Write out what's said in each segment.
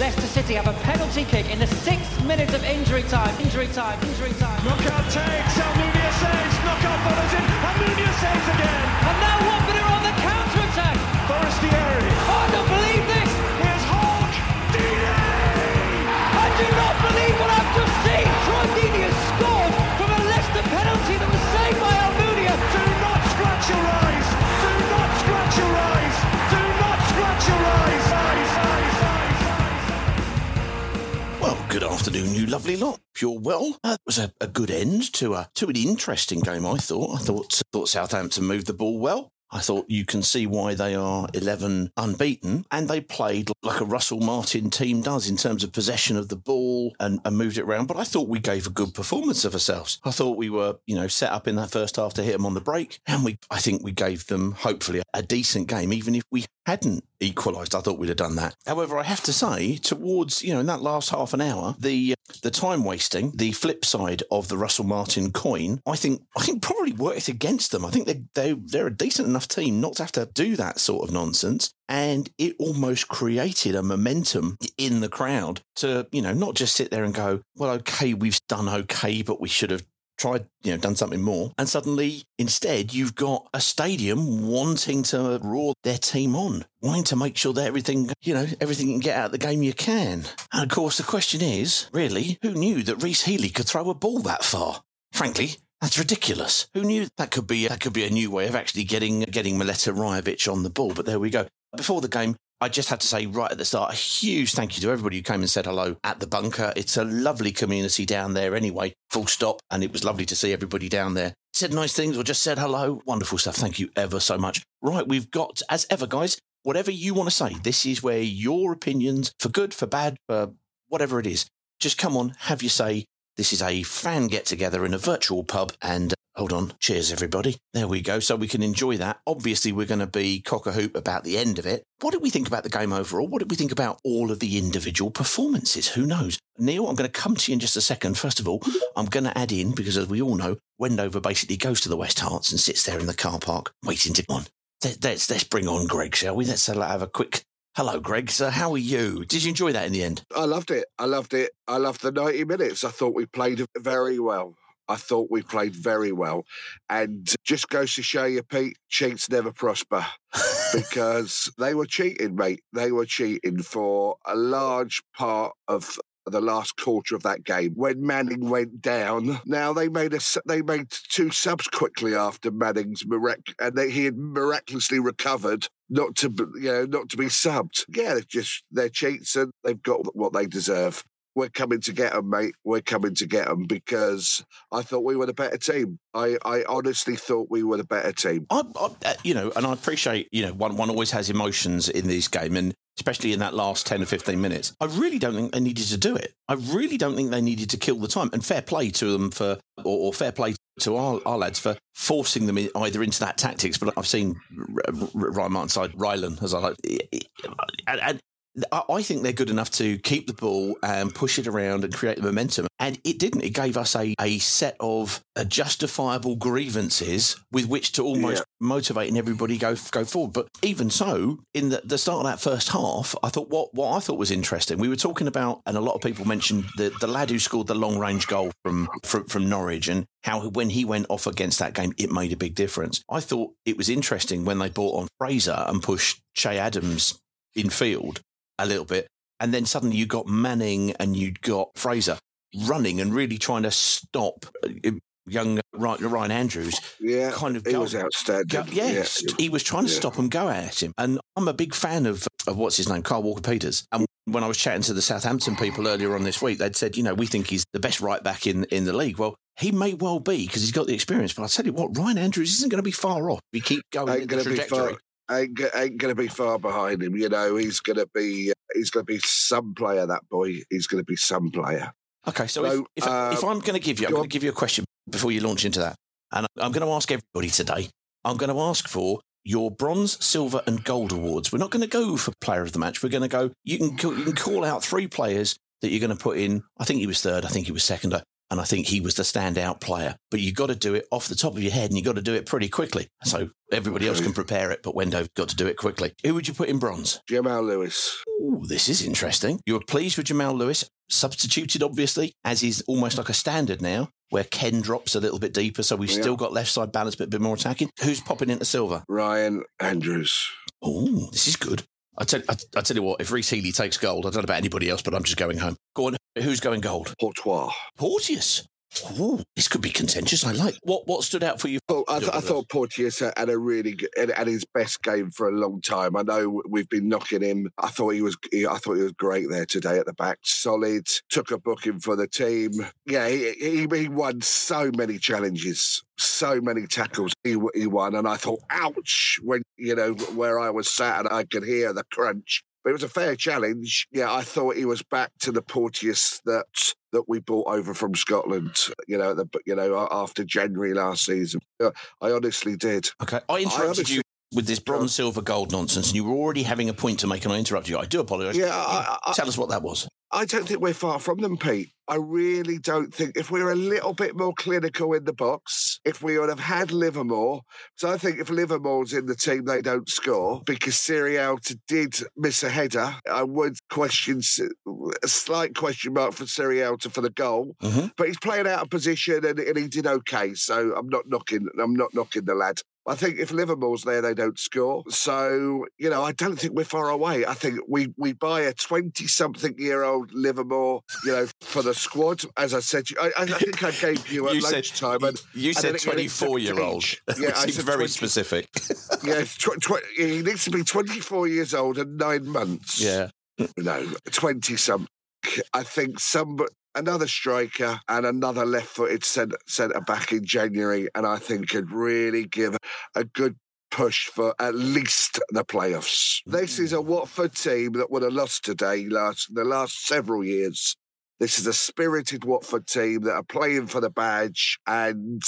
Leicester City have a penalty kick in the sixth minute of injury time. Injury time. Injury time. Knockaert takes. Almunia saves. Knockaert follows in. Almunia saves again. And now Watford good afternoon, you lovely lot. You're well, uh, that was a, a good end to a to an interesting game. I thought. I thought thought Southampton moved the ball well. I thought you can see why they are 11 unbeaten, and they played like a Russell Martin team does in terms of possession of the ball and, and moved it around. But I thought we gave a good performance of ourselves. I thought we were, you know, set up in that first half to hit them on the break, and we, I think we gave them hopefully a decent game, even if we hadn't equalised. I thought we'd have done that. However, I have to say, towards you know in that last half an hour, the the time wasting, the flip side of the Russell Martin coin, I think I think probably worked against them. I think they they they're a decent enough team not to have to do that sort of nonsense. And it almost created a momentum in the crowd to, you know, not just sit there and go, well, okay, we've done okay, but we should have tried, you know, done something more. And suddenly, instead, you've got a stadium wanting to roar their team on, wanting to make sure that everything, you know, everything you can get out of the game you can. And of course, the question is, really, who knew that Rhys Healey could throw a ball that far? Frankly, that's ridiculous. Who knew that could be that could be a new way of actually getting getting Mileta Rajovic on the ball? But there we go. Before the game, I just had to say right at the start a huge thank you to everybody who came and said hello at the bunker. It's a lovely community down there anyway, full stop. And it was lovely to see everybody down there. Said nice things or just said hello. Wonderful stuff. Thank you ever so much. Right, we've got, as ever, guys, whatever you want to say, this is where your opinions, for good, for bad, for whatever it is, just come on, have your say. This is a fan get together in a virtual pub and hold on, cheers everybody. There we go. So we can enjoy that. Obviously, we're going to be cock a hoop about the end of it. What did we think about the game overall? What did we think about all of the individual performances? Who knows? Neil, I'm going to come to you in just a second. First of all, I'm going to add in, because as we all know, Wendover basically goes to the West Hearts and sits there in the car park waiting to go on. Let- Let's, let's bring on Greg, shall we? Let's uh, have a quick. Hello, Greg. So, how are you? Did you enjoy that in the end? I loved it. I loved it. I loved the 90 minutes. I thought we played very well. I thought we played very well. And just goes to show you, Pete, cheats never prosper because they were cheating, mate. They were cheating for a large part of the last quarter of that game when Manning went down. Now they made a they made two subs quickly after Manning's mirac and they, he had miraculously recovered not to you know not to be subbed. Yeah, they're just they're cheats and they've got what they deserve. We're coming to get them, mate. We're coming to get them because I thought we were the better team. I, I honestly thought we were the better team. I, I, uh, you know, and I appreciate, you know, one, one always has emotions in this game, and especially in that last 10 or 15 minutes. I really don't think they needed to do it. I really don't think they needed to kill the time. And fair play to them for, or, or fair play to our, our lads for forcing them in, either into that tactics. But I've seen Ryan Martin's side, Rylan, as I like. And I, think they're good enough to keep the ball and push it around and create the momentum. And it didn't. It gave us a, a set of uh, justifiable grievances with which to almost Yeah. motivate and everybody go go forward. But even so, in the, the start of that first half, I thought what what I thought was interesting. We were talking about, and a lot of people mentioned the, the lad who scored the long range goal from, from from Norwich and how when he went off against that game, it made a big difference. I thought it was interesting when they brought on Fraser and pushed Che Adams in field a little bit. And then suddenly you got Manning and you'd got Fraser running and really trying to stop uh, young Ryan Andrews. Yeah, Kind of he go- was outstanding. Go, yes, Yeah. he was trying to Yeah. stop him go at him. And I'm a big fan of, of what's his name, Carl Walker Peters. And when I was chatting to the Southampton people earlier on this week, they'd said, you know, we think he's the best right back in, in the league. Well, he may well be because he's got the experience. But I tell you what, Ryan Andrews isn't going to be far off. if We keep going in the trajectory. Ain't, ain't going to be far behind him. You know, he's going to be. He's going to be some player. That boy. He's going to be some player. Okay, so So, if, if, uh, if I'm going to give you, I'm going to give you a question before you launch into that, and I'm going to ask everybody today. I'm going to ask for your bronze, silver, and gold awards. We're not going to go for player of the match. We're going to go. You can you can call out three players that you're going to put in. I think he was third. I think he was second. And I think he was the standout player. But you've got to do it off the top of your head and you've got to do it pretty quickly. So everybody else can prepare it, but Wendo's got to do it quickly. Who would you put in bronze? Jamal Lewis. Ooh, this is interesting. You were pleased with Jamal Lewis, substituted obviously, as is almost like a standard now, where Ken drops a little bit deeper, so we've Yeah. still got left side balance, but a bit more attacking. Who's popping into silver? Ryan Andrews. Oh, this is good. I tell, I, I tell you what, if Rhys Healey takes gold, I don't know about anybody else, but I'm just going home. Go on, who's going gold? Portois. Porteous. Ooh, this could be contentious. I like. What what stood out for you? Oh, I, th- I thought Porteous had a really good, had, had his best game for a long time. I know we've been knocking him. I thought he was, he, I thought he was great there today at the back. Solid. Took a booking for the team. Yeah, he, he, he won so many challenges, so many tackles. He he won, and I thought, ouch, when you know where I was sat and I could hear the crunch. But it was a fair challenge. Yeah, I thought he was back to the Porteous that that we brought over from Scotland. You know, the, you know after January last season. I honestly did. Okay, I interrupted honestly- you with this bronze, silver, gold nonsense, and you were already having a point to make, and I interrupted you. I do apologise. Yeah, I, I, Tell us what that was. I don't think we're far from them, Pete. I really don't think if we were a little bit more clinical in the box, if we would have had Livermore. So I think if Livermore's in the team, they don't score because Sierralta did miss a header. I would question a slight question mark for Sierralta for the goal, Mhm. but he's playing out of position and, and he did okay. So I'm not knocking. I'm not knocking the lad. I think if Livermore's there, they don't score. So, you know, I don't think we're far away. I think we, we buy a 20 something year old Livermore, you know, for the squad. As I said, I, I think I gave you at You said- lunchtime. and, You and said then it- and it's 24 year old. Yeah, seems said very 20 specific. Yeah, tw- tw- he needs to be 24 years old and nine months. yeah. No, 20 something. I think some another striker and another left-footed centre centre back in January, and I think could really give a good push for at least the playoffs. This is a mm. Watford team that would have lost today last the last several years. This is a spirited Watford team that are playing for the badge and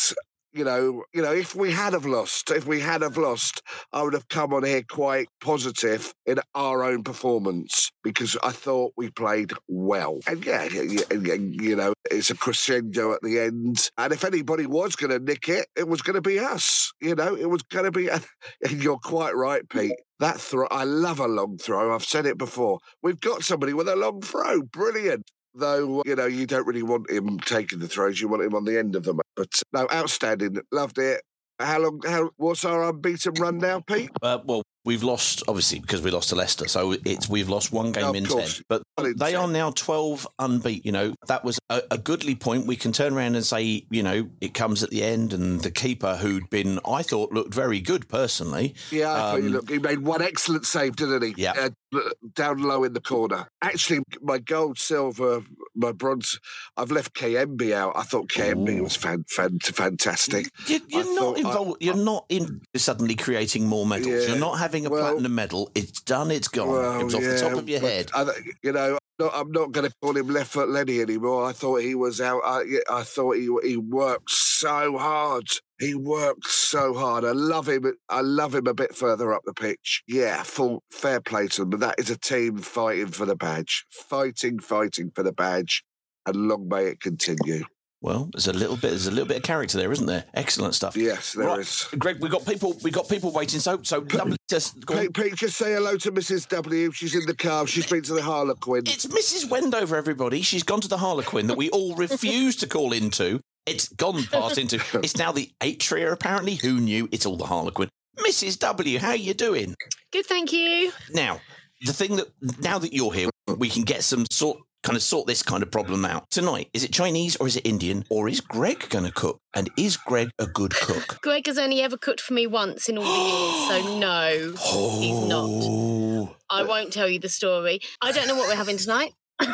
you know, you know, if we had have lost, if we had have lost, I would have come on here quite positive in our own performance because I thought we played well. And yeah, you know, it's a crescendo at the end. And if anybody was going to nick it, it was going to be us. You know, it was going to be. And you're quite right, Pete. That throw, I love a long throw. I've said it before. We've got somebody with a long throw. Brilliant though you know you don't really want him taking the throws you want him on the end of them. But no outstanding loved it. How long how what's our unbeaten run now pete? Uh, well, we've lost obviously because we lost to Leicester, so it's we've lost one game in course. ten. But they are now twelve unbeat. You know that was a, a goodly point. We can turn around and say, you know, it comes at the end, and the keeper who'd been, I thought, looked very good personally. yeah I thought he Um, looked he made one excellent save didn't he Yeah. uh, down low in the corner actually my gold silver my bronze I've left Kayembe out I thought Kayembe Ooh. was fan, fan, fantastic You, you're not thought I- involved. you're not in suddenly creating more medals. Yeah. You're not having a Well- platinum medal. It's done. It's gone. it was off the top of your head. I, you know, I'm not, I'm not going to call him left foot Lenny anymore. I thought he was out. I, I thought he he worked so hard. He worked so hard. I love him. I love him a bit further up the pitch. Yeah, full fair play to them. But that is a team fighting for the badge, fighting, fighting for the badge, and long may it continue. Well, there's a little bit. There's a little bit of character there, isn't there? Excellent stuff. Yes, there Right. is. Greg, we got people. We got people waiting. So, so lovely. Just go. Pete, Pete, just say hello to Mrs. W. She's in the car. She's been to the Harlequin. It's Mrs. Wendover, everybody. She's gone to the Harlequin that we all refuse to call into. It's gone past into. It's now the Atria, apparently. Who knew? It's all the Harlequin. Mrs. W, how are you doing? Good, thank you. Now, the thing that now that you're here, we can get some sort kind of sort this kind of problem out tonight. Is it Chinese or is it Indian or is Greg going to cook? And is Greg a good cook? Greg has only ever cooked for me once in all the years, so no, he's not. Oh, I won't tell you the story. I don't know what we're having tonight.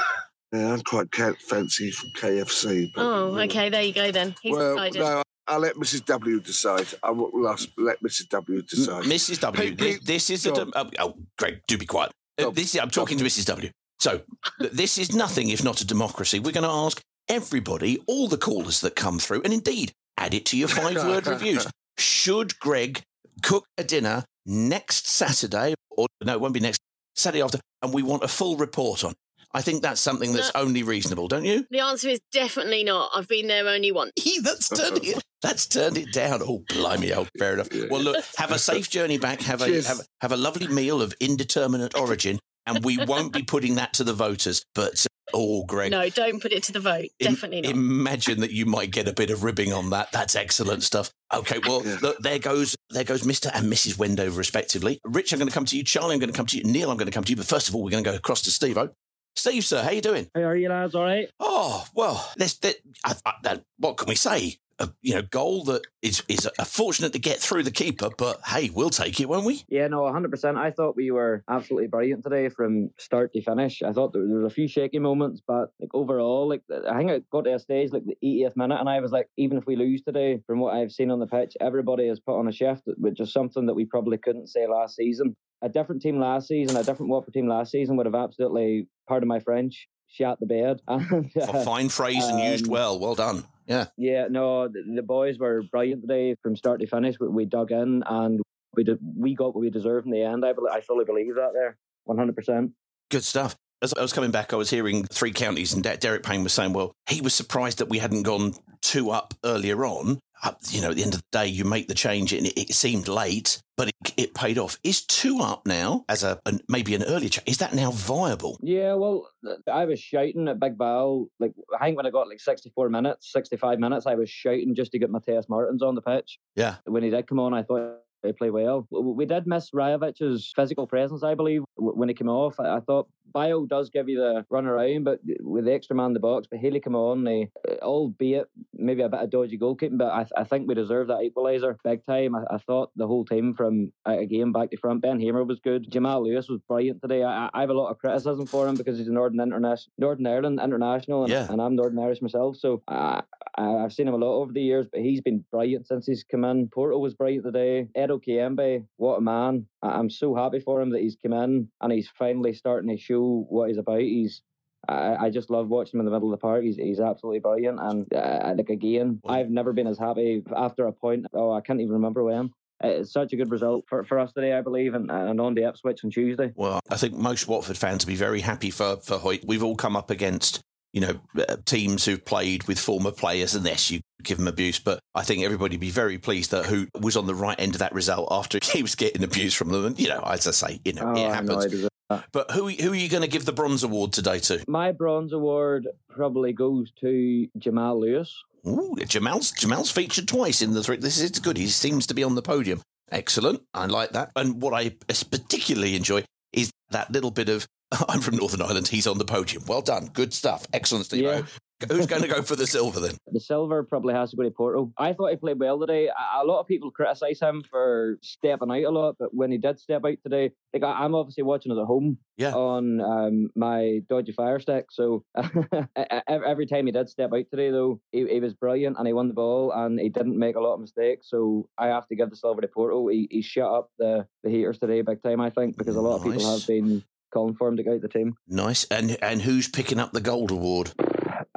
Yeah, I'm quite ca- fancy from KFC. But, Oh, you okay, there you go then. He's well, decided. no, I'll let Mrs. W decide. I will last, let Mrs. W decide. Mrs. W, Pete, this, this is a. go oh, oh, Greg, do be quiet. Uh, this is, I'm talking to Mrs. W. So, this is nothing if not a democracy. We're going to ask everybody, all the callers that come through, and indeed add it to your five word reviews. Should Greg cook a dinner next Saturday, or no, it won't be next Saturday after, and we want a full report on? it? I think that's something that's only reasonable, don't you? The answer is definitely not. I've been there only once. That's turned it. That's turned it down. Oh, blimey! Oh, fair enough. Well, look, have a safe journey back. Have a have, have a lovely meal of indeterminate origin, and we won't be putting that to the voters. But uh, oh, Greg, No, don't put it to the vote. im- Definitely not. Imagine that you might get a bit of ribbing on that. That's excellent stuff. Okay, well, look, there goes there goes Mr. and Mrs. Wendover, respectively. Rich, I'm going to come to you. Charlie, I'm going to come to you. Neil, I'm going to come to you. But first of all, we're going to go across to Steve. Oh. Steve, sir, how you doing? How are you lads? All right? Oh well, let's. That, I, I, that, what can we say? A you know goal that is is uh, fortunate to get through the keeper, but hey, we'll take it, won't we? Yeah, no, 100%. I thought we were absolutely brilliant today from start to finish. I thought there was a few shaky moments, but like overall, like I think it got to a stage like the 80th minute, and I was like, even if we lose today, from what I've seen on the pitch, everybody has put on a shift, which is something that we probably couldn't say last season. A different team last season, a different Watford team last season would have absolutely, pardon my French, shat the bed. And, uh, Fine phrase and used um, well. Well done. Yeah. Yeah, no, the, the boys were brilliant today from start to finish. We, we dug in and we did, we got what we deserved in the end. I I fully believe that there, one hundred percent. Good stuff. As I was coming back, I was hearing three counties, and De- Derek Payne was saying, well, he was surprised that we hadn't gone two up earlier on. Uh, you know, at the end of the day, you make the change, and it, it seemed late, but it, it paid off. Is two up now as a an, maybe an earlier change? Is that now viable? Yeah, well, I was shouting at Big Bal. Like I think when I got like sixty four minutes, sixty five minutes, I was shouting just to get Matheus Martins on the pitch. Yeah. When he did come on, I thought. He played well. We did miss Rajovic's physical presence, I believe, when he came off. I I thought Bayo does give you the run around, but with the extra man in the box, but Healey come on, they, albeit maybe a bit of dodgy goalkeeping, but I, I think we deserve that equaliser big time. I, I thought the whole team from uh, again back to front. Ben Hamer was good. Jamal Lewis was brilliant today. I, I- have a lot of criticism for him because he's a Northern International, Northern Ireland international, and, Yeah. and I'm Northern Irish myself. So I, I've seen him a lot over the years, but he's been brilliant since he's come in. Porto was brilliant today. Edo Kayembe, what a man! I'm so happy for him that he's come in and he's finally starting to show what he's about. He's I, I just love watching him in the middle of the park. He's, he's absolutely brilliant. And uh, like again, I've never been as happy after a point. Oh, I can't even remember when. It's such a good result for, for us today, I believe, and, and on the Ipswich on Tuesday. Well, I think most Watford fans will be very happy for for Hoedt. We've all come up against you know uh, teams who've played with former players, and yes, you give them abuse, but I think everybody would be very pleased that who was on the right end of that result after he was getting abuse from them. And you know, as I say, you know, Oh, it happens. That. Ah. But who who are you going to give the bronze award today to? My bronze award probably goes to Jamal Lewis. Ooh, Jamal's Jamal's featured twice in the three. This is it's good. He seems to be on the podium. Excellent. I like that. And what I particularly enjoy is that little bit of I'm from Northern Ireland. He's on the podium. Well done. Good stuff. Excellent, Steve. Yeah. Who's going to go for the silver then? The silver probably has to go to Porto. I thought he played well today. A, lot of people criticise him for stepping out a lot, but when he did step out today, like I'm obviously watching it at home Yeah. on um, my dodgy fire stick. So every time he did step out today, though, he, he was brilliant and he won the ball and he didn't make a lot of mistakes. So I have to give the silver to Porto. He, he shut up the, the haters today big time, I think, because a lot of people have been calling for him to go out the team. Nice. And and who's picking up the gold award?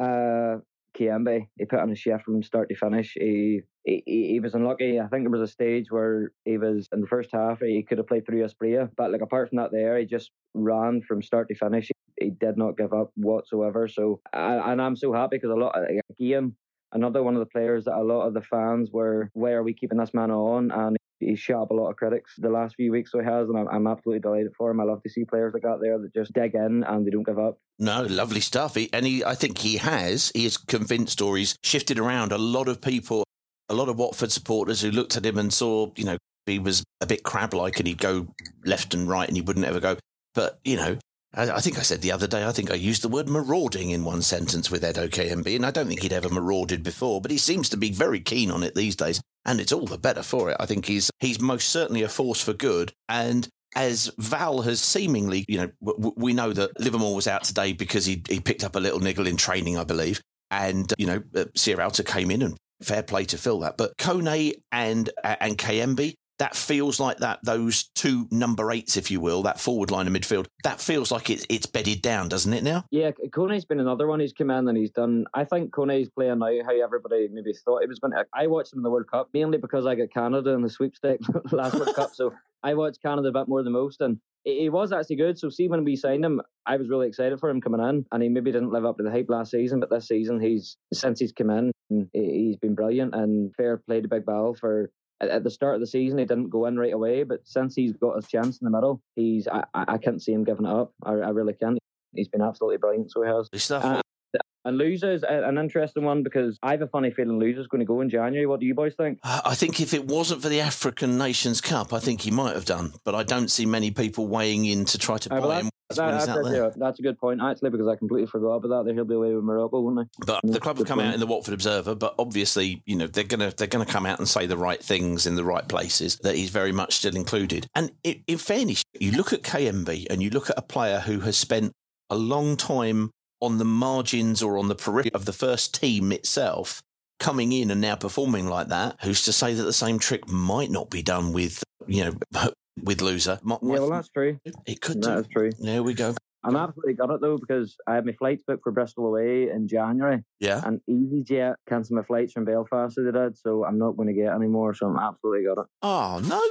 Uh, Kayembe, he put on a shift from start to finish. He, he he was unlucky. I think there was a stage where he was in the first half. He could have played through Asprilla, but like apart from that, there he just ran from start to finish. He, he did not give up whatsoever. So and I'm so happy because a lot game another one of the players that a lot of the fans were, where are we keeping this man on? And he's shut up a lot of critics the last few weeks, so he has, and I'm, I'm absolutely delighted for him. I love to see players like that there that just dig in and they don't give up. No, lovely stuff. He, and he, I think he has. He has convinced or he's shifted around a lot of people, a lot of Watford supporters who looked at him and saw, you know, he was a bit crab like and he'd go left and right and he wouldn't ever go. But, you know, I, think I said the other day, I think I used the word marauding in one sentence with Edo Kayembe, and I don't think he'd ever marauded before, but he seems to be very keen on it these days, and it's all the better for it. I think he's he's most certainly a force for good, and as Val has seemingly, you know, w- we know that Livermore was out today because he he picked up a little niggle in training, I believe, and you know, uh, Sierralta came in and fair play to fill that. But Kone and uh, and Kayembe, that feels like that those two number eights, if you will, that forward line of midfield, that feels like it's it's bedded down, doesn't it now? Yeah, Kone's been another one He's come in and he's done. I think Kone's playing now how everybody maybe thought he was going to. I watched him in the World Cup mainly because I got Canada in the sweepstakes last World Cup, so I watched Canada a bit more than most, and he was actually good. So see, when we signed him, I was really excited for him coming in, and he maybe didn't live up to the hype last season, but this season he's since he's come in, he's been brilliant and fair play to Big Ball for at the start of the season, he didn't go in right away, but since he's got his chance in the middle, he's I, I can't see him giving it up. I, I really can't. He's been absolutely brilliant, so he has. Uh, and Louza's an interesting one because I have a funny feeling Louza's going to go in January. What do you boys think? I think if it wasn't for the African Nations Cup, I think he might have done. But I don't see many people weighing in to try to buy uh, him that, that's, yeah, that's a good point, actually, because I completely forgot about that. He'll be away with Morocco, won't they? But the mm, club have come point. out in the Watford Observer, but obviously, you know, they're gonna they're gonna come out and say the right things in the right places. That he's very much still included. And in, in fairness, you look at Kayembe and you look at a player who has spent a long time on the margins or on the periphery of the first team itself, coming in and now performing like that. Who's to say that the same trick might not be done with you know with Louza. My, yeah, well, that's true. It could. That's true. There we go. I'm absolutely got it though because I had my flights booked for Bristol away in January. Yeah. And EasyJet cancelled my flights from Belfast so they did, so I'm not going to get any more. So I'm absolutely got it. Oh no.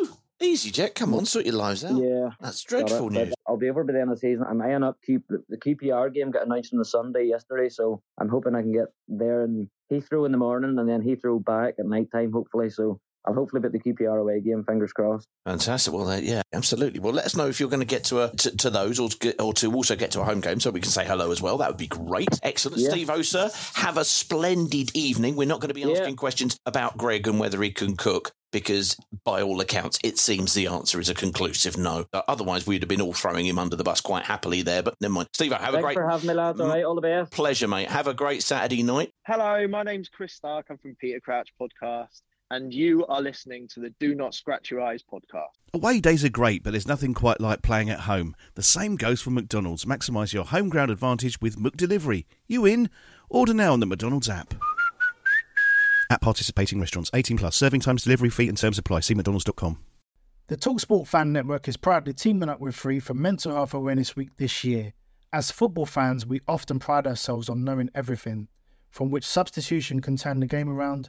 EasyJet, come on, sort your lives out. Yeah, that's dreadful news. I'll be over by the end of the season. I'm eyeing up keep the QPR game got announced on the Sunday yesterday, so I'm hoping I can get there and Heathrow in the morning and then Heathrow back at night time, hopefully. So I'll hopefully bet the QPR away game. Fingers crossed. Fantastic. Well, uh, yeah, absolutely. Well, let us know if you're going to get to a to, to those, or to, get, or to also get to a home game, so we can say hello as well. That would be great. Excellent, yeah. Steve Oser. Have a splendid evening. We're not going to be asking yeah. questions about Greg and whether he can cook. Because by all accounts, it seems the answer is a conclusive no. Otherwise, we'd have been all throwing him under the bus quite happily there. But never mind. Steve, have Thanks a great. for having me, lads. All right, all the best. Pleasure, mate. Have a great Saturday night. Hello, my name's Chris Stark. I'm from Peter Crouch Podcast and you are listening to the Do Not Scratch Your Eyes podcast. Away days are great, but there's nothing quite like playing at home. The same goes for McDonald's. Maximise your home ground advantage with McDelivery. You in? Order now on the McDonald's app. At participating restaurants, 18 plus, serving times, delivery fee, and terms apply. See McDonald's.com. The Talksport Fan Network is proudly teaming up with Free for Mental Health Awareness Week this year. As football fans, we often pride ourselves on knowing everything, from which substitution can turn the game around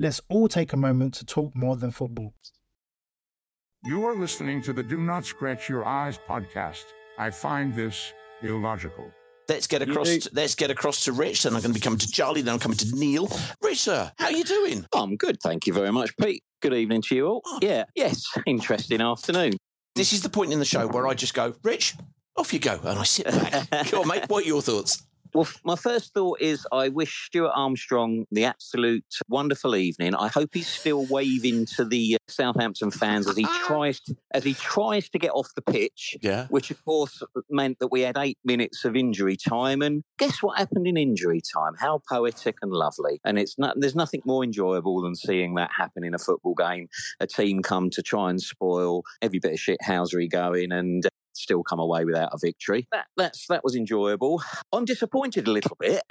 Let's all take a moment to talk more than football. You are listening to the Do Not Scratch Your Eyes podcast. I find this illogical. Let's get across. To, let's get across to Rich. Then I'm going to be coming to Charlie. Then I'm coming to Neil. Rich, sir, how are you doing? I'm good, thank you very much, Pete. Good evening to you all. Oh. Yeah, yes, interesting afternoon. This is the point in the show where I just go, Rich, off you go, and I sit back. Come on, mate. What are your thoughts? Well, my first thought is I wish Stuart Armstrong the absolute wonderful evening. I hope he's still waving to the uh, Southampton fans as he tries to, as he tries to get off the pitch. Yeah. Which of course meant that we had eight minutes of injury time, and guess what happened in injury time? How poetic and lovely! And it's not there's nothing more enjoyable than seeing that happen in a football game. A team come to try and spoil every bit of shithousery going, and still come away without a victory. That that's that was enjoyable. I'm disappointed a little bit.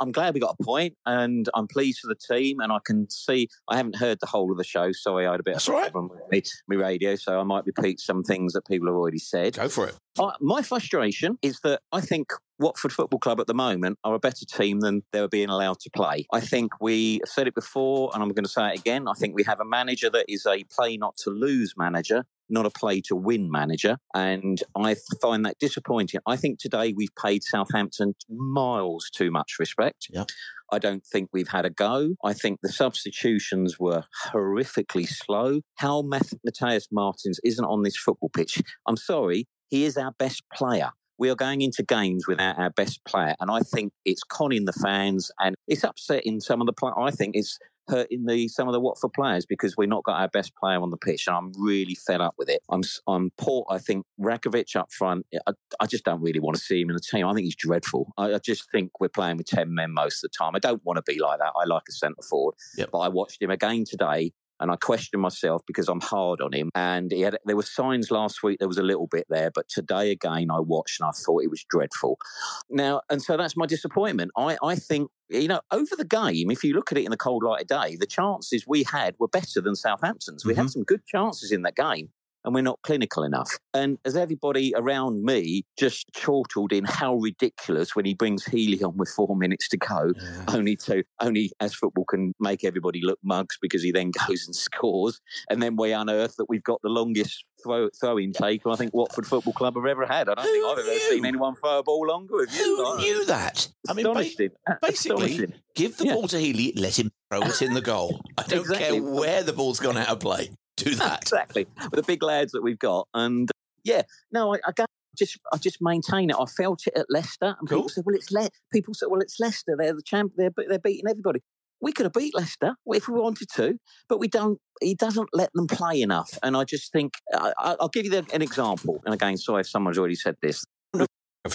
I'm glad we got a point, and I'm pleased for the team. And I can see I haven't heard the whole of the show. Sorry, I had a bit of a problem with me, me radio, so I might repeat some things that people have already said. Go for it. Uh, my frustration is that I think Watford Football Club at the moment are a better team than they were being allowed to play. I think we said it before, and I'm going to say it again. I think we have a manager that is a play not to lose manager, not a play to win manager. And I find that disappointing. I think today we've paid Southampton miles too much respect. Yeah. I don't think we've had a go. I think the substitutions were horrifically slow. How Matheus Martins isn't on this football pitch, I'm sorry, he is our best player. We are going into games without our best player, and I think it's conning the fans and it's upsetting some of the players. I think it's hurting the some of the Watford players because we've not got our best player on the pitch, and I'm really fed up with it. I'm I'm poor. I think Rakovic up front. I, I just don't really want to see him in the team. I think he's dreadful. I, I just think we're playing with ten men most of the time. I don't want to be like that. I like a centre forward, but I watched him again today. And I questioned myself because I'm hard on him. And he had there were signs last week there was a little bit there, but today again I watched and I thought it was dreadful. Now, and so that's my disappointment. I, I think you know, over the game, if you look at it in the cold light of day, the chances we had were better than Southampton's. We had mm-hmm. some good chances in that game, and we're not clinical enough. And as everybody around me just chortled in how ridiculous when he brings Healey on with four minutes to go, only to only as football can make everybody look mugs because he then goes and scores, and then we unearth that we've got the longest throw throwing take I think Watford Football Club have ever had. I don't think I've ever seen anyone throw a ball longer. Have you? Who knew that? I mean, ba- basically, give the ball to Healey, let him throw it in the goal. I don't Exactly. care where the ball's gone out of play. Do that. exactly with the big lads that we've got. And uh, yeah, no, I, I just I just maintain it. I felt it at Leicester, and people said, "Well, it's Le-. people said, well, it's Leicester. They're the champ. They're they're beating everybody." We could have beat Leicester if we wanted to, but we don't. He doesn't let them play enough, and I just think I, I- I'll give you an example. And again, sorry if someone's already said this.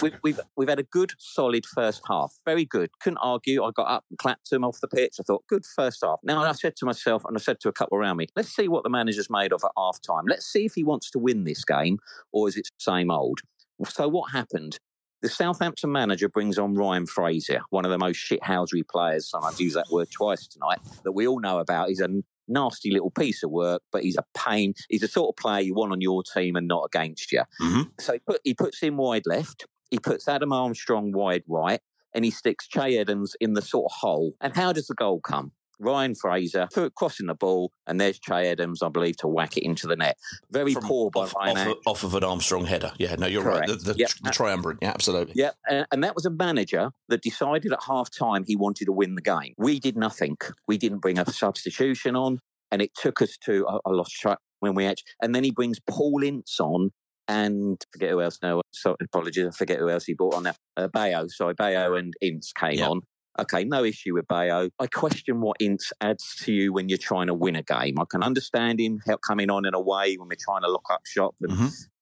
We've, we've we've had a good, solid first half. Very good. Couldn't argue. I got up and clapped him off the pitch. I thought, good first half. Now I said to myself, and I said to a couple around me, let's see what the manager's made of at half time. Let's see if he wants to win this game or is it the same old. So what happened? The Southampton manager brings on Ryan Fraser, one of the most shithousery players, and I've used that word twice tonight, that we all know about. He's a nasty little piece of work, but he's a pain. He's the sort of player you want on your team and not against you. Mm-hmm. So he, put, he puts in wide left, he puts Adam Armstrong wide right, and he sticks Che Adams in the sort of hole. And how does the goal come? Ryan Fraser crossing the ball, and there's Che Adams, I believe, to whack it into the net. Very poor by off, Ryan. off, of, off of an Armstrong header. Yeah, no, you're right. The, the, Yep. the triumvirate. Yeah, absolutely. Yeah, and, and that was a manager that decided at half time he wanted to win the game. We did nothing. We didn't bring a substitution on, and it took us to, I, I lost track when we actually, and then he brings Paul Ince on and forget who else now. So apologies, I forget who else he brought on now. Uh, Bayo, sorry, Bayo and Ince came on. Okay, no issue with Bayo. I question what Ince adds to you when you're trying to win a game. I can understand him help coming on in a way when we're trying to lock up shop and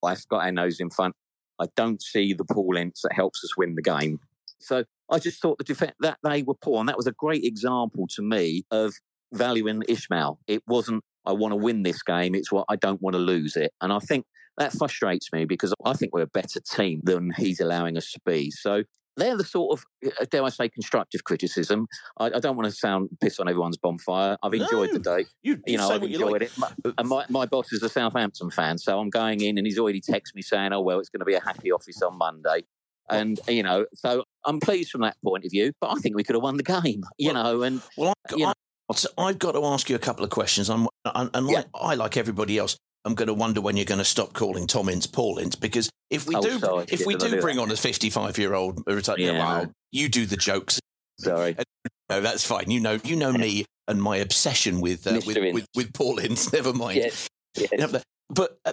I've got our nose in front. I don't see the Paul Ince that helps us win the game. So I just thought the defense that they were poor, and that was a great example to me of valuing Ishmael. It wasn't I want to win this game; it's what I don't want to lose it, and I think that frustrates me because I think we're a better team than he's allowing us to be. So they're the sort of, uh, dare I say, constructive criticism. I, I don't want to sound piss on everyone's bonfire. I've enjoyed the day. You, you know, I've enjoyed like. it. My, and my, my boss is a Southampton fan, so I'm going in and he's already texted me saying, oh, well, it's going to be a happy office on Monday. And, you know, so I'm pleased from that point of view, but I think we could have won the game, you know, and, Well, I, you know, I, so I've got to ask you a couple of questions. I'm, and, like, I, like everybody else, I'm going to wonder when you're going to stop calling Tom Ince Paul Ince because if we Oh, do, sorry. if we do do bring that? on a 55 year old retired, Yeah, no. you do the jokes. Sorry. No, that's fine. You know, you know me and my obsession with uh, with, with with Paul Ince. Never mind. Yes, yes. But- but uh,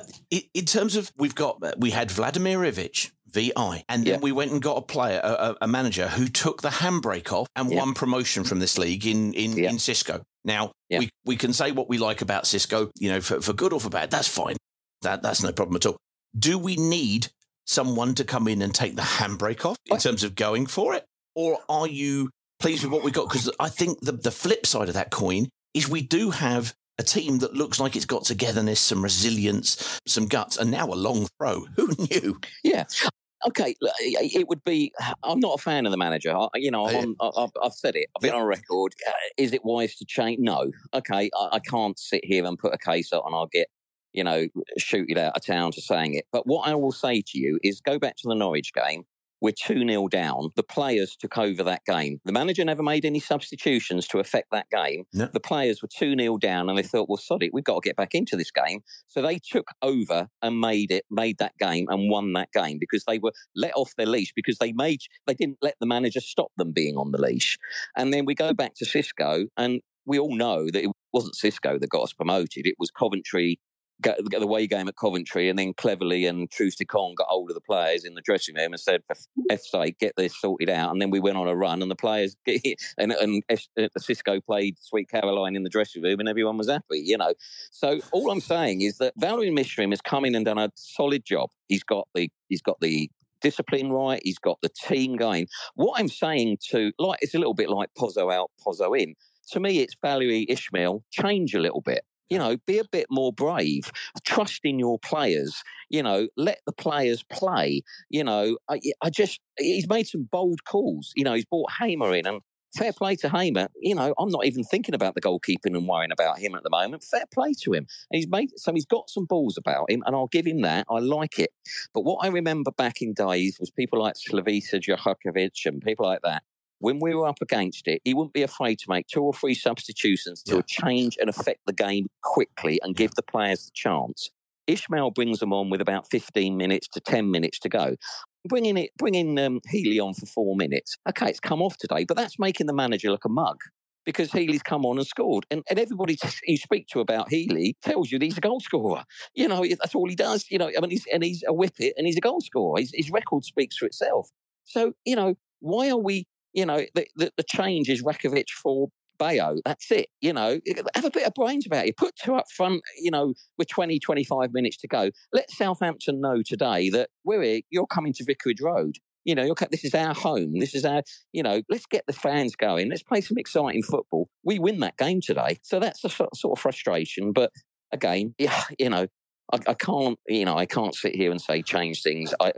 in terms of we've got uh, we had Vladimir Ivic, VI. And then we went and got a player, a, a- manager who took the handbrake off and won promotion from this league in, in, in Xisco. Now, we, we can say what we like about Xisco, you know, for, for good or for bad. That's fine. That, that's no problem at all. Do we need someone to come in and take the handbrake off in terms of going for it? Or are you pleased with what we got? Because I think the, the flip side of that coin is we do have a team that looks like it's got togetherness, some resilience, some guts, and now a long throw. Who knew? Yeah. Okay, it would be. I'm not a fan of the manager. I, you know, I'm on, I- I've, I've said it. I've been on record. Uh, is it wise to change? No. Okay, I, I can't sit here and put a case up, and I'll get you know shooted out of town for saying it. But what I will say to you is, go back to the Norwich game. We're 2 0 down. The players took over that game. The manager never made any substitutions to affect that game. The players were 2 0 down and they thought, well, sod it, we've got to get back into this game. So they took over and made it, made that game and won that game because they were let off their leash because they made, they didn't let the manager stop them being on the leash. And then we go back to Xisco and we all know that it wasn't Xisco that got us promoted. It was Coventry the away game at Coventry, and then cleverly and Truth to Con got hold of the players in the dressing room and said, "For F's sake, get this sorted out." And then we went on a run, and the players and and uh, Xisco played Sweet Caroline in the dressing room, and everyone was happy. You know, so all I'm saying is that Valerie Mishram has come in and done a solid job. He's got the he's got the discipline right. He's got the team going. What I'm saying to like it's a little bit like Pozzo out, Pozzo in. To me, it's Valerie Ishmael. Change a little bit. You know, be a bit more brave. Trust in your players. You know, let the players play. You know, I, I just he's made some bold calls. You know, he's brought Hamer in and. Fair play to Hamer. You know, I'm not even thinking about the goalkeeping and worrying about him at the moment. Fair play to him. And he's made so he's got some balls about him, and I'll give him that. I like it. But what I remember back in days was people like Slavica Johakovic and people like that. When we were up against it, he wouldn't be afraid to make two or three substitutions to change and affect the game quickly and give the players the chance. Ishmael brings them on with about 15 minutes to 10 minutes to go. Bringing it, bringing um, Healey on for four minutes. Okay, it's come off today, but that's making the manager look a mug because Healey's come on and scored. And, and everybody you speak to about Healey tells you that he's a goal scorer. You know, that's all he does. You know, I mean, he's, and he's a whippet and he's a goal scorer. His, his record speaks for itself. So, you know, why are we, you know, the, the, the change is Rakovic for Bayo. That's it. You know, have a bit of brains about it. Put two up front, you know, with 20, 25 minutes to go. Let Southampton know today that we're here, you're coming to Vicarage Road. You know, this is our home. This is our, you know, let's get the fans going. Let's play some exciting football. We win that game today. So that's a sort of frustration. But again, you know, I, I can't, you know, I can't sit here and say change things. I,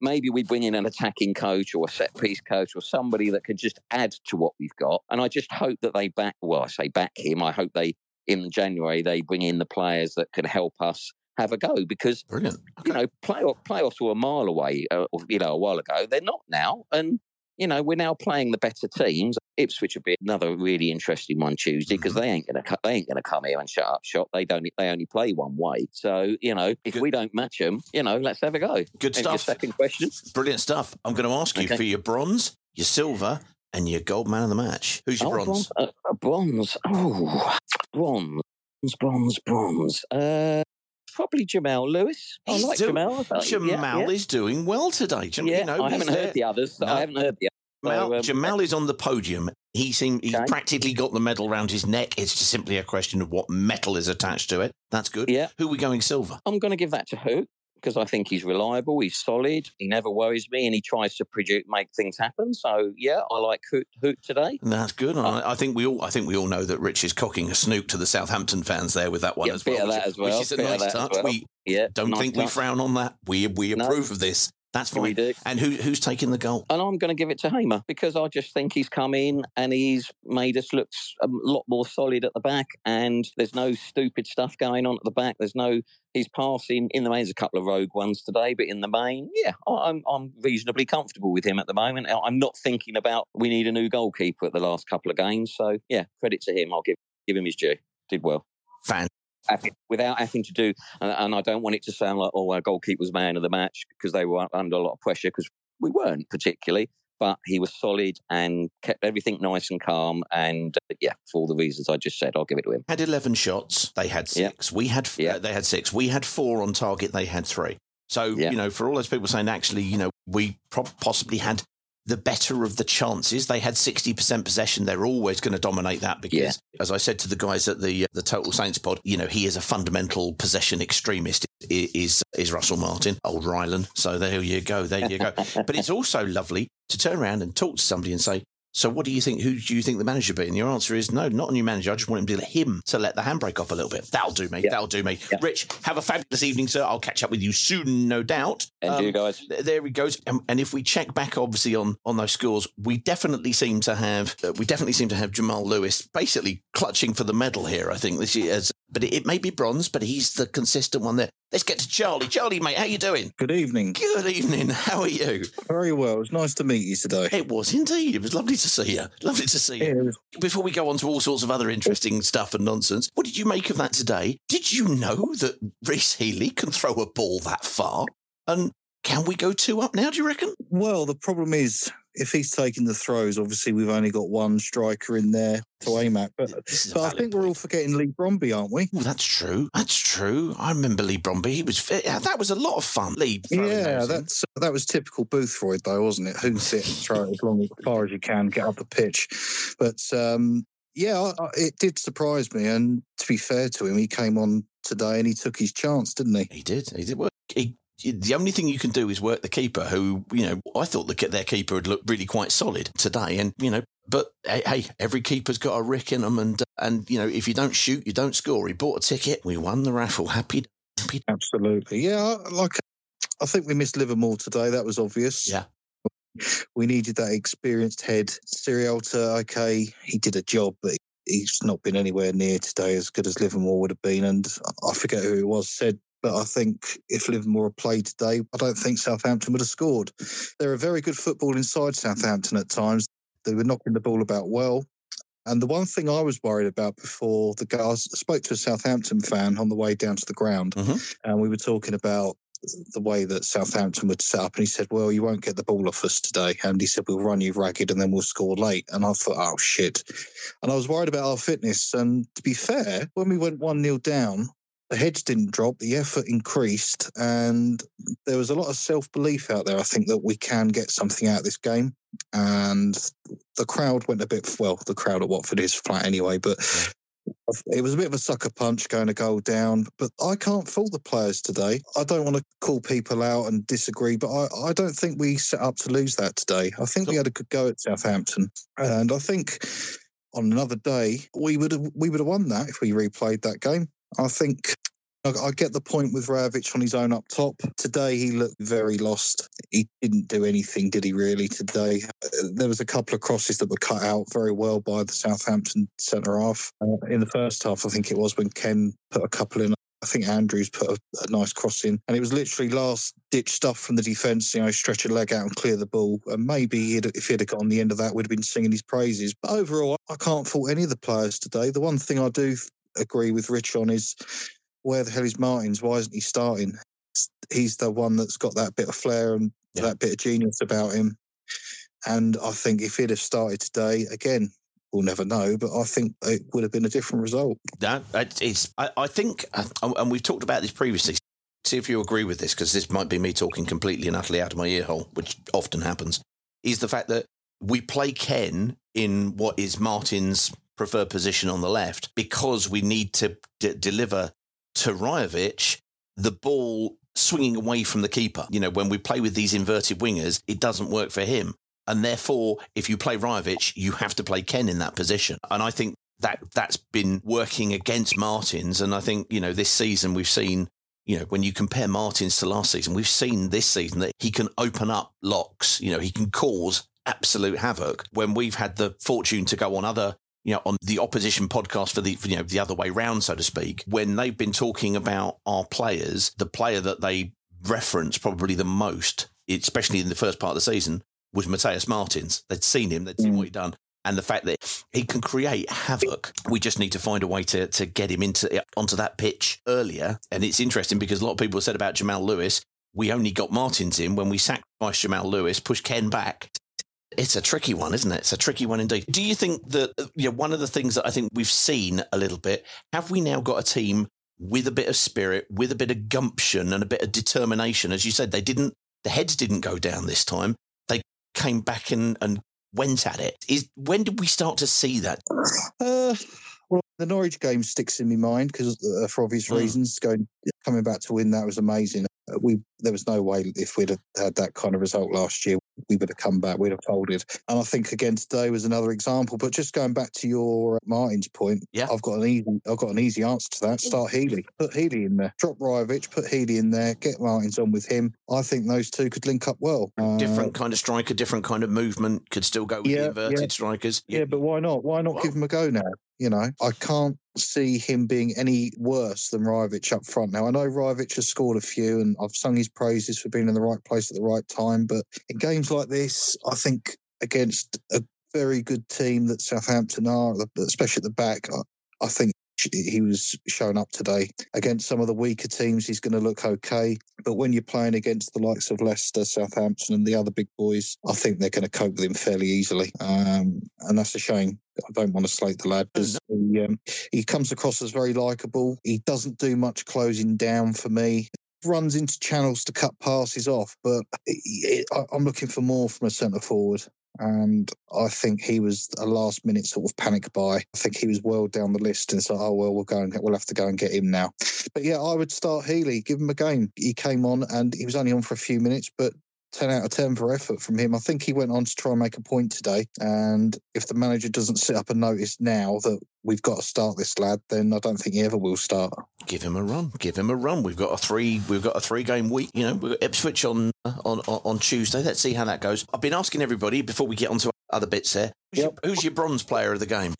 maybe we bring in an attacking coach or a set piece coach or somebody that could just add to what we've got. And I just hope that they back. Well, I say back him. I hope they in January they bring in the players that can help us have a go because brilliant. You know, playoff, playoffs were a mile away. Uh, you know, a while ago. They're not now, and you know, we're now playing the better teams. Ipswich would be another really interesting one Tuesday because they ain't gonna they ain't gonna come here and shut up shop. They don't. They only play one way. So you know, if we don't match them, you know, let's have a go. Good And stuff. second question. Brilliant stuff. I'm going to ask you Okay. for your bronze, your silver, and your gold man of the match. Who's your Oh, bronze? bronze. Uh, uh, bronze. Oh, bronze, bronze, bronze. Uh, probably Jamal Lewis. I He's like do- Jamal. Thought- yeah, Jamal yeah. is doing well today. Jam- Yeah, you know, I haven't he's heard there. the others. No. I haven't heard the others. Mal, So, um, Jamal is on the podium. He seemed he's Okay. practically got the medal round his neck. It's just simply a question of what metal is attached to it. That's good. Yeah. Who are we going silver? I'm going to give that to Hoedt because I think he's reliable, he's solid, he never worries me, and he tries to produce, make things happen. So yeah, I like Hoedt, Hoedt today. That's good. Uh, And I, I think we all I think we all know that Rich is cocking a snook to the Southampton fans there with that one Yeah, as well. which, that as well. which is a nice touch. well. We Yeah, don't nice think we frown on that. We we No. approve of this. That's fine. We do. And who who's taking the goal? And I'm going to give it to Hamer because I just think he's come in and he's made us look a lot more solid at the back. And there's no stupid stuff going on at the back. There's no he's passing in the main. There's a couple of rogue ones today, but in the main, yeah, I'm I'm reasonably comfortable with him at the moment. I'm not thinking about we need a new goalkeeper at the last couple of games. So yeah, credit to him. I'll give give him his due. Did well. Fan. Having- without having to do, and, and I don't want it to sound like, oh, our goalkeeper's man of the match because they were under a lot of pressure because we weren't particularly, but he was solid and kept everything nice and calm. And uh, yeah, for all the reasons I just said, I'll give it to him. Had eleven shots. They had Yeah. six. We had uh, they had six. We had four on target. They had three. So, Yeah. you know, for all those people saying actually, you know, we pro- possibly had the better of the chances. They had 60% possession. They're always going to dominate that because, Yeah. as I said to the guys at the uh, the Total Saints pod, you know, he is a fundamental possession extremist. Is is Russell Martin, old Ryland. So there you go, there you go. but it's also lovely to turn around and talk to somebody and say, "So what do you think? Who do you think the manager be?" And your answer is, "No, not a new manager. I just want him to let him to let the handbrake off a little bit. That'll do me. That'll do me." Rich, have a fabulous evening, sir. I'll catch up with you soon, no doubt. And you Um, guys. th- there he goes. And, and if we check back, obviously on on those scores, we definitely seem to have uh, we definitely seem to have Jamal Lewis basically clutching for the medal here. I think this year, as, but it, it may be bronze, but he's the consistent one there. Let's get to Charlie. Charlie, mate, how are you doing? Good evening. Good evening. How are you? Very well. It's nice to meet you today. It was indeed. It was lovely to see you. Lovely to see you. Before we go on to all sorts of other interesting stuff and nonsense, what did you make of that today? Did you know that Rhys Healey can throw a ball that far? And can we go two up now, do you reckon? Well, the problem is if he's taking the throws, obviously we've only got one striker in there to aim at. But, but I think we're all forgetting Leigh Bromby, aren't we? Oh, that's true. That's true. I remember Leigh Bromby. He was. Yeah, that was a lot of fun. Leigh, Yeah, those in. that's that was typical Boothroyd though, wasn't it? Hoof it and throw it as long as far as you can, get up the pitch. But um, yeah, it did surprise me. And to be fair to him, he came on today and he took his chance, didn't he? He did. He did work. He, the only thing you can do is work the keeper, who you know I thought the, their keeper had looked really quite solid today, and you know, but hey, hey every keeper's got a rick in them, and uh, and you know if you don't shoot, you don't score. He bought a ticket, we won the raffle. Happy, happy. Absolutely. Yeah, like I think we missed Livermore today. That was obvious. Yeah. We needed that experienced head. Sierralta, okay, he did a job, but he's not been anywhere near today as good as Livermore would have been. And I forget who it was said, but I think if Livermore had played today, I don't think Southampton would have scored. They're a very good football inside Southampton at times. They were knocking the ball about well. And the one thing I was worried about before the guys I spoke to a Southampton fan on the way down to the ground, mm-hmm. and we were talking about the way that Southampton would set up. And he said, Well, you won't get the ball off us today. And he said, We'll run you ragged and then we'll score late. And I thought, Oh, shit. And I was worried about our fitness. And to be fair, when we went 1 0 down, the heads didn't drop, the effort increased, and there was a lot of self belief out there. I think that we can get something out of this game. And the crowd went a bit, well, the crowd at Watford is flat anyway, but it was a bit of a sucker punch going a goal down. But I can't fault the players today. I don't want to call people out and disagree, but I, I don't think we set up to lose that today. I think we had a good go at Southampton. And I think on another day, we would have we would have won that if we replayed that game. I think I, get the point with Rajovic on his own up top. Today he looked very lost. He didn't do anything, did he? Really today? There was a couple of crosses that were cut out very well by the Southampton centre half uh, in the first half. I think it was when Ken put a couple in. I think Andrews put a, a nice cross in, and it was literally last ditch stuff from the defence. You know, stretch a leg out and clear the ball. And maybe he'd, if he'd have got on the end of that, we'd have been singing his praises. But overall, I can't fault any of the players today. The one thing I do agree with Rich on is where the hell is Martins? Why isn't he starting? He's the one that's got that bit of flair and that bit of genius about him. And I think if he'd have started today, again, we'll never know, but I think it would have been a different result. That it's. I, I think, uh, and we've talked about this previously. See if you agree with this, because this might be me talking completely and utterly out of my ear hole, which often happens. Is the fact that we play Ken in what is Martin's preferred position on the left because we need to d- deliver to Rajovic the ball swinging away from the keeper. You know, when we play with these inverted wingers, it doesn't work for him. And therefore, if you play Rajovic, you have to play Ken in that position. And I think that that's been working against Martins. And I think, you know, this season we've seen, you know, when you compare Martins to last season, we've seen this season that he can open up locks, you know, he can cause absolute havoc. When we've had the fortune to go on other you know, on the opposition podcast for the, you know, the other way round, so to speak, when they've been talking about our players, the player that they reference probably the most, especially in the first part of the season, was Matheus Martins. They'd seen him, they'd seen mm. what he'd done. And the fact that he can create havoc, we just need to find a way to, to get him into onto that pitch earlier. And it's interesting because a lot of people said about Jamal Lewis, we only got Martins in when we sacrificed Jamal Lewis, pushed Ken back. It's a tricky one, isn't it? It's a tricky one indeed. Do you think that uh, you know, one of the things that I think we've seen a little bit, have we now got a team with a bit of spirit, with a bit of gumption and a bit of determination. As you said, they didn't, the heads didn't go down this time. They came back and, and went at it. Is when did we start to see that? Uh, well, the Norwich game sticks in my mind because, uh, for obvious Mm. reasons, going coming back to win that was amazing. Uh, we there was no way if we'd have had that kind of result last year, we would have come back. We'd have folded. And I think again today was another example. But just going back to your uh, Martin's point, yeah, I've got an easy, I've got an easy answer to that. Start Healey, put Healey in there, drop Rajovic, put Healey in there, get Martins on with him. I think those two could link up well. Uh, different kind of striker, different kind of movement, could still go with the inverted strikers. Yeah, but why not? Why not give him a go now? You know, I can't see him being any worse than Rajovic up front. Now, I know Rajovic has scored a few and I've sung his praises for being in the right place at the right time. But in games like this, I think against a very good team that Southampton are, especially at the back, I, I think he was shown up today against some of the weaker teams. He's going to look okay, but when you're playing against the likes of Leicester, Southampton, and the other big boys, I think they're going to cope with him fairly easily, um, and that's a shame. I don't want to slate the lad because he, um, he comes across as very likable. He doesn't do much closing down for me. Runs into channels to cut passes off, but I'm looking for more from a centre forward and I think he was a last minute sort of panic buy. I think he was well down the list, and it's like, oh well, we'll go and get, we'll have to go and get him now. But yeah, I would start Healey, give him a game. He came on and he was only on for a few minutes, but 10 out of 10 for effort from him. I think he went on to try and make a point today. And if the manager doesn't sit up and notice now that we've got to start this lad, then I don't think he ever will start. Give him a run. Give him a run. We've got a three. We've got a three game week. You know, we've got Ipswich on on on Tuesday. Let's see how that goes. I've been asking everybody before we get on to other bits there. Who's, your, who's your bronze player of the game?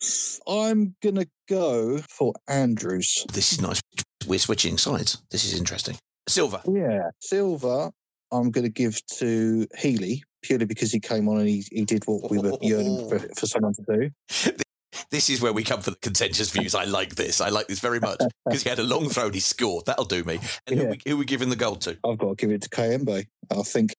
I'm gonna go for Andrews. This is nice. We're switching sides. This is interesting. Silver. Yeah, Silver. I'm going to give to Healey purely because he came on and he, he did what we were yearning for, for someone to do. This is where we come for the contentious views. I like this. I like this very much because he had a long throw and he scored. That'll do me. And who, we, who we giving the goal to? I've got to give it to Kayembe. I think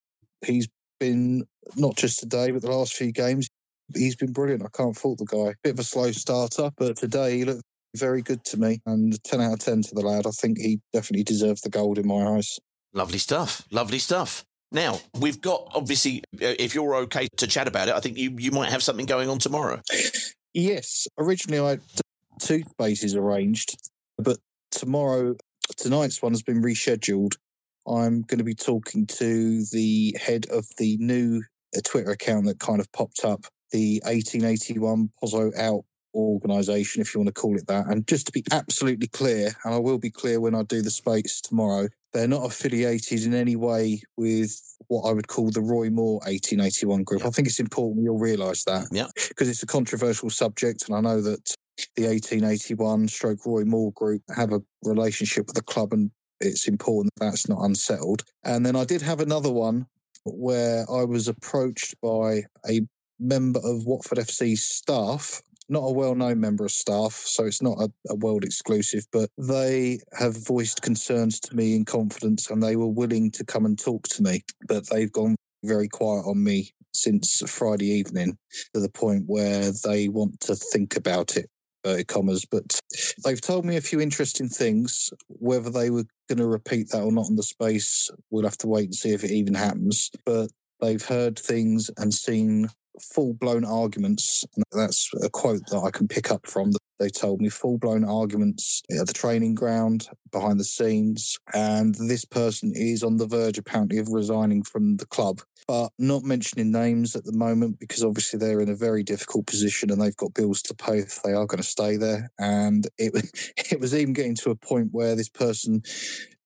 he's been not just today, but the last few games, he's been brilliant. I can't fault the guy. Bit of a slow starter, but today he looked very good to me. And 10 out of 10 to the lad. I think he definitely deserves the gold in my eyes. Lovely stuff. Lovely stuff. Now, we've got, obviously, uh, if you're okay to chat about it, I think you, you might have something going on tomorrow. Yes. Originally, I had two spaces arranged, but tomorrow, tonight's one has been rescheduled. I'm going to be talking to the head of the new uh, Twitter account that kind of popped up, the 1881 Pozzo Out organisation, if you want to call it that. And just to be absolutely clear, and I will be clear when I do the space tomorrow, they're not affiliated in any way with what I would call the Roy Moore 1881 group. I think it's important you'll realise that. Yeah. Because it's a controversial subject, and I know that the 1881 stroke Roy Moore group have a relationship with the club and it's important that that's not unsettled. And then I did have another one where I was approached by a member of Watford FC staff, not a well known member of staff, so it's not a, a, world exclusive, but they have voiced concerns to me in confidence and they were willing to come and talk to me. But they've gone very quiet on me since Friday evening to the point where they want to think about it. Uh, commas, but they've told me a few interesting things. Whether they were going to repeat that or not in the space, we'll have to wait and see if it even happens. But they've heard things and seen full blown arguments. That's a quote that I can pick up from they told me full blown arguments at the training ground, behind the scenes. And this person is on the verge, apparently, of resigning from the club, but not mentioning names at the moment because obviously they're in a very difficult position and they've got bills to pay if they are going to stay there. And it, it was even getting to a point where this person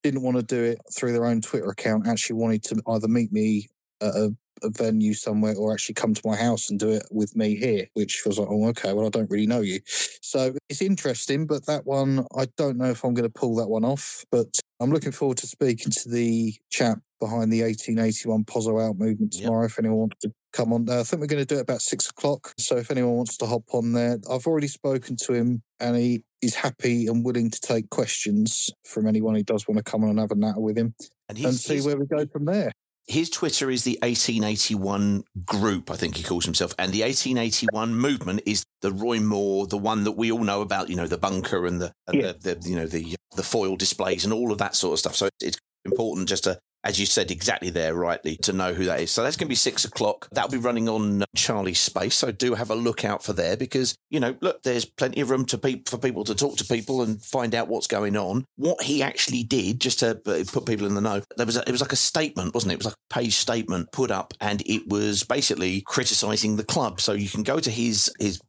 didn't want to do it through their own Twitter account, actually wanted to either meet me at a a venue somewhere or actually come to my house and do it with me here, which was like, oh, okay, well, I don't really know you. So it's interesting, but that one, I don't know if I'm going to pull that one off, but I'm looking forward to speaking to the chap behind the 1881 Pozzo Out movement tomorrow. Yep. If anyone wants to come on, uh, I think we're going to do it about six o'clock. So if anyone wants to hop on there, I've already spoken to him and he is happy and willing to take questions from anyone who does want to come on and have a natter with him and, and see where we go from there. His Twitter is the 1881 group, I think he calls himself. And the 1881 movement is the Roy Moore, the one that we all know about, you know, the bunker and the, and Yeah. the, the you know, the, the foil displays and all of that sort of stuff. So it's important just to, as you said exactly there rightly, to know who that is. So that's going to be six o'clock. That'll be running on Charlie's Space. So do have a look out for there because, you know, look, there's plenty of room to pe- for people to talk to people and find out what's going on. What he actually did, just to uh, put people in the know, there was a, it was like a statement, wasn't it? It was like a page statement put up and it was basically criticising the club. So you can go to his, his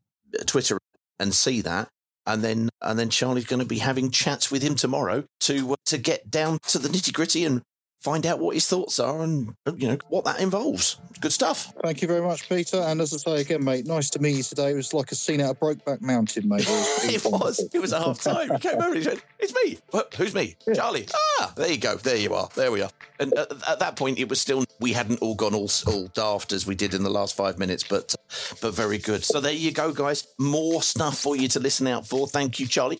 Twitter and see that. And then, and then Charlie's going to be having chats with him tomorrow to uh, to get down to the nitty gritty and find out what his thoughts are and you know what that involves. Good stuff. Thank you very much, Peter. And as I say again, mate, nice to meet you today. It was like a scene out of Brokeback Mountain, mate. it was. It was a half time. He came over and he said, "It's me. What? Who's me? Charlie." Ah, there you go. There you are. There we are. And at, at that point, it was still we hadn't all gone all all daft as we did in the last five minutes, but but very good. So there you go, guys. More stuff for you to listen out for. Thank you, Charlie.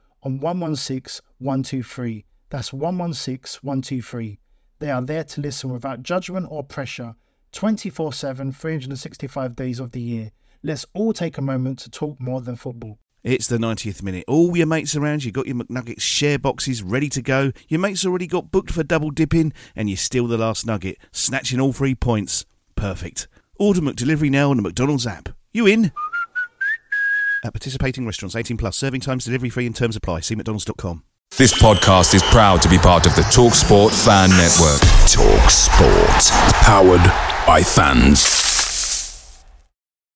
on 116 123. That's 116 123. They are there to listen without judgment or pressure 24 7, 365 days of the year. Let's all take a moment to talk more than football. It's the 90th minute. All your mates around, you got your McNuggets share boxes ready to go. Your mates already got booked for double dipping, and you steal the last nugget, snatching all three points. Perfect. Order McDelivery now on the McDonald's app. You in? At participating restaurants, 18 plus, serving times, delivery free, and terms apply. See McDonald's.com. This podcast is proud to be part of the TalkSport Fan Network. Talk Sport. Powered by fans.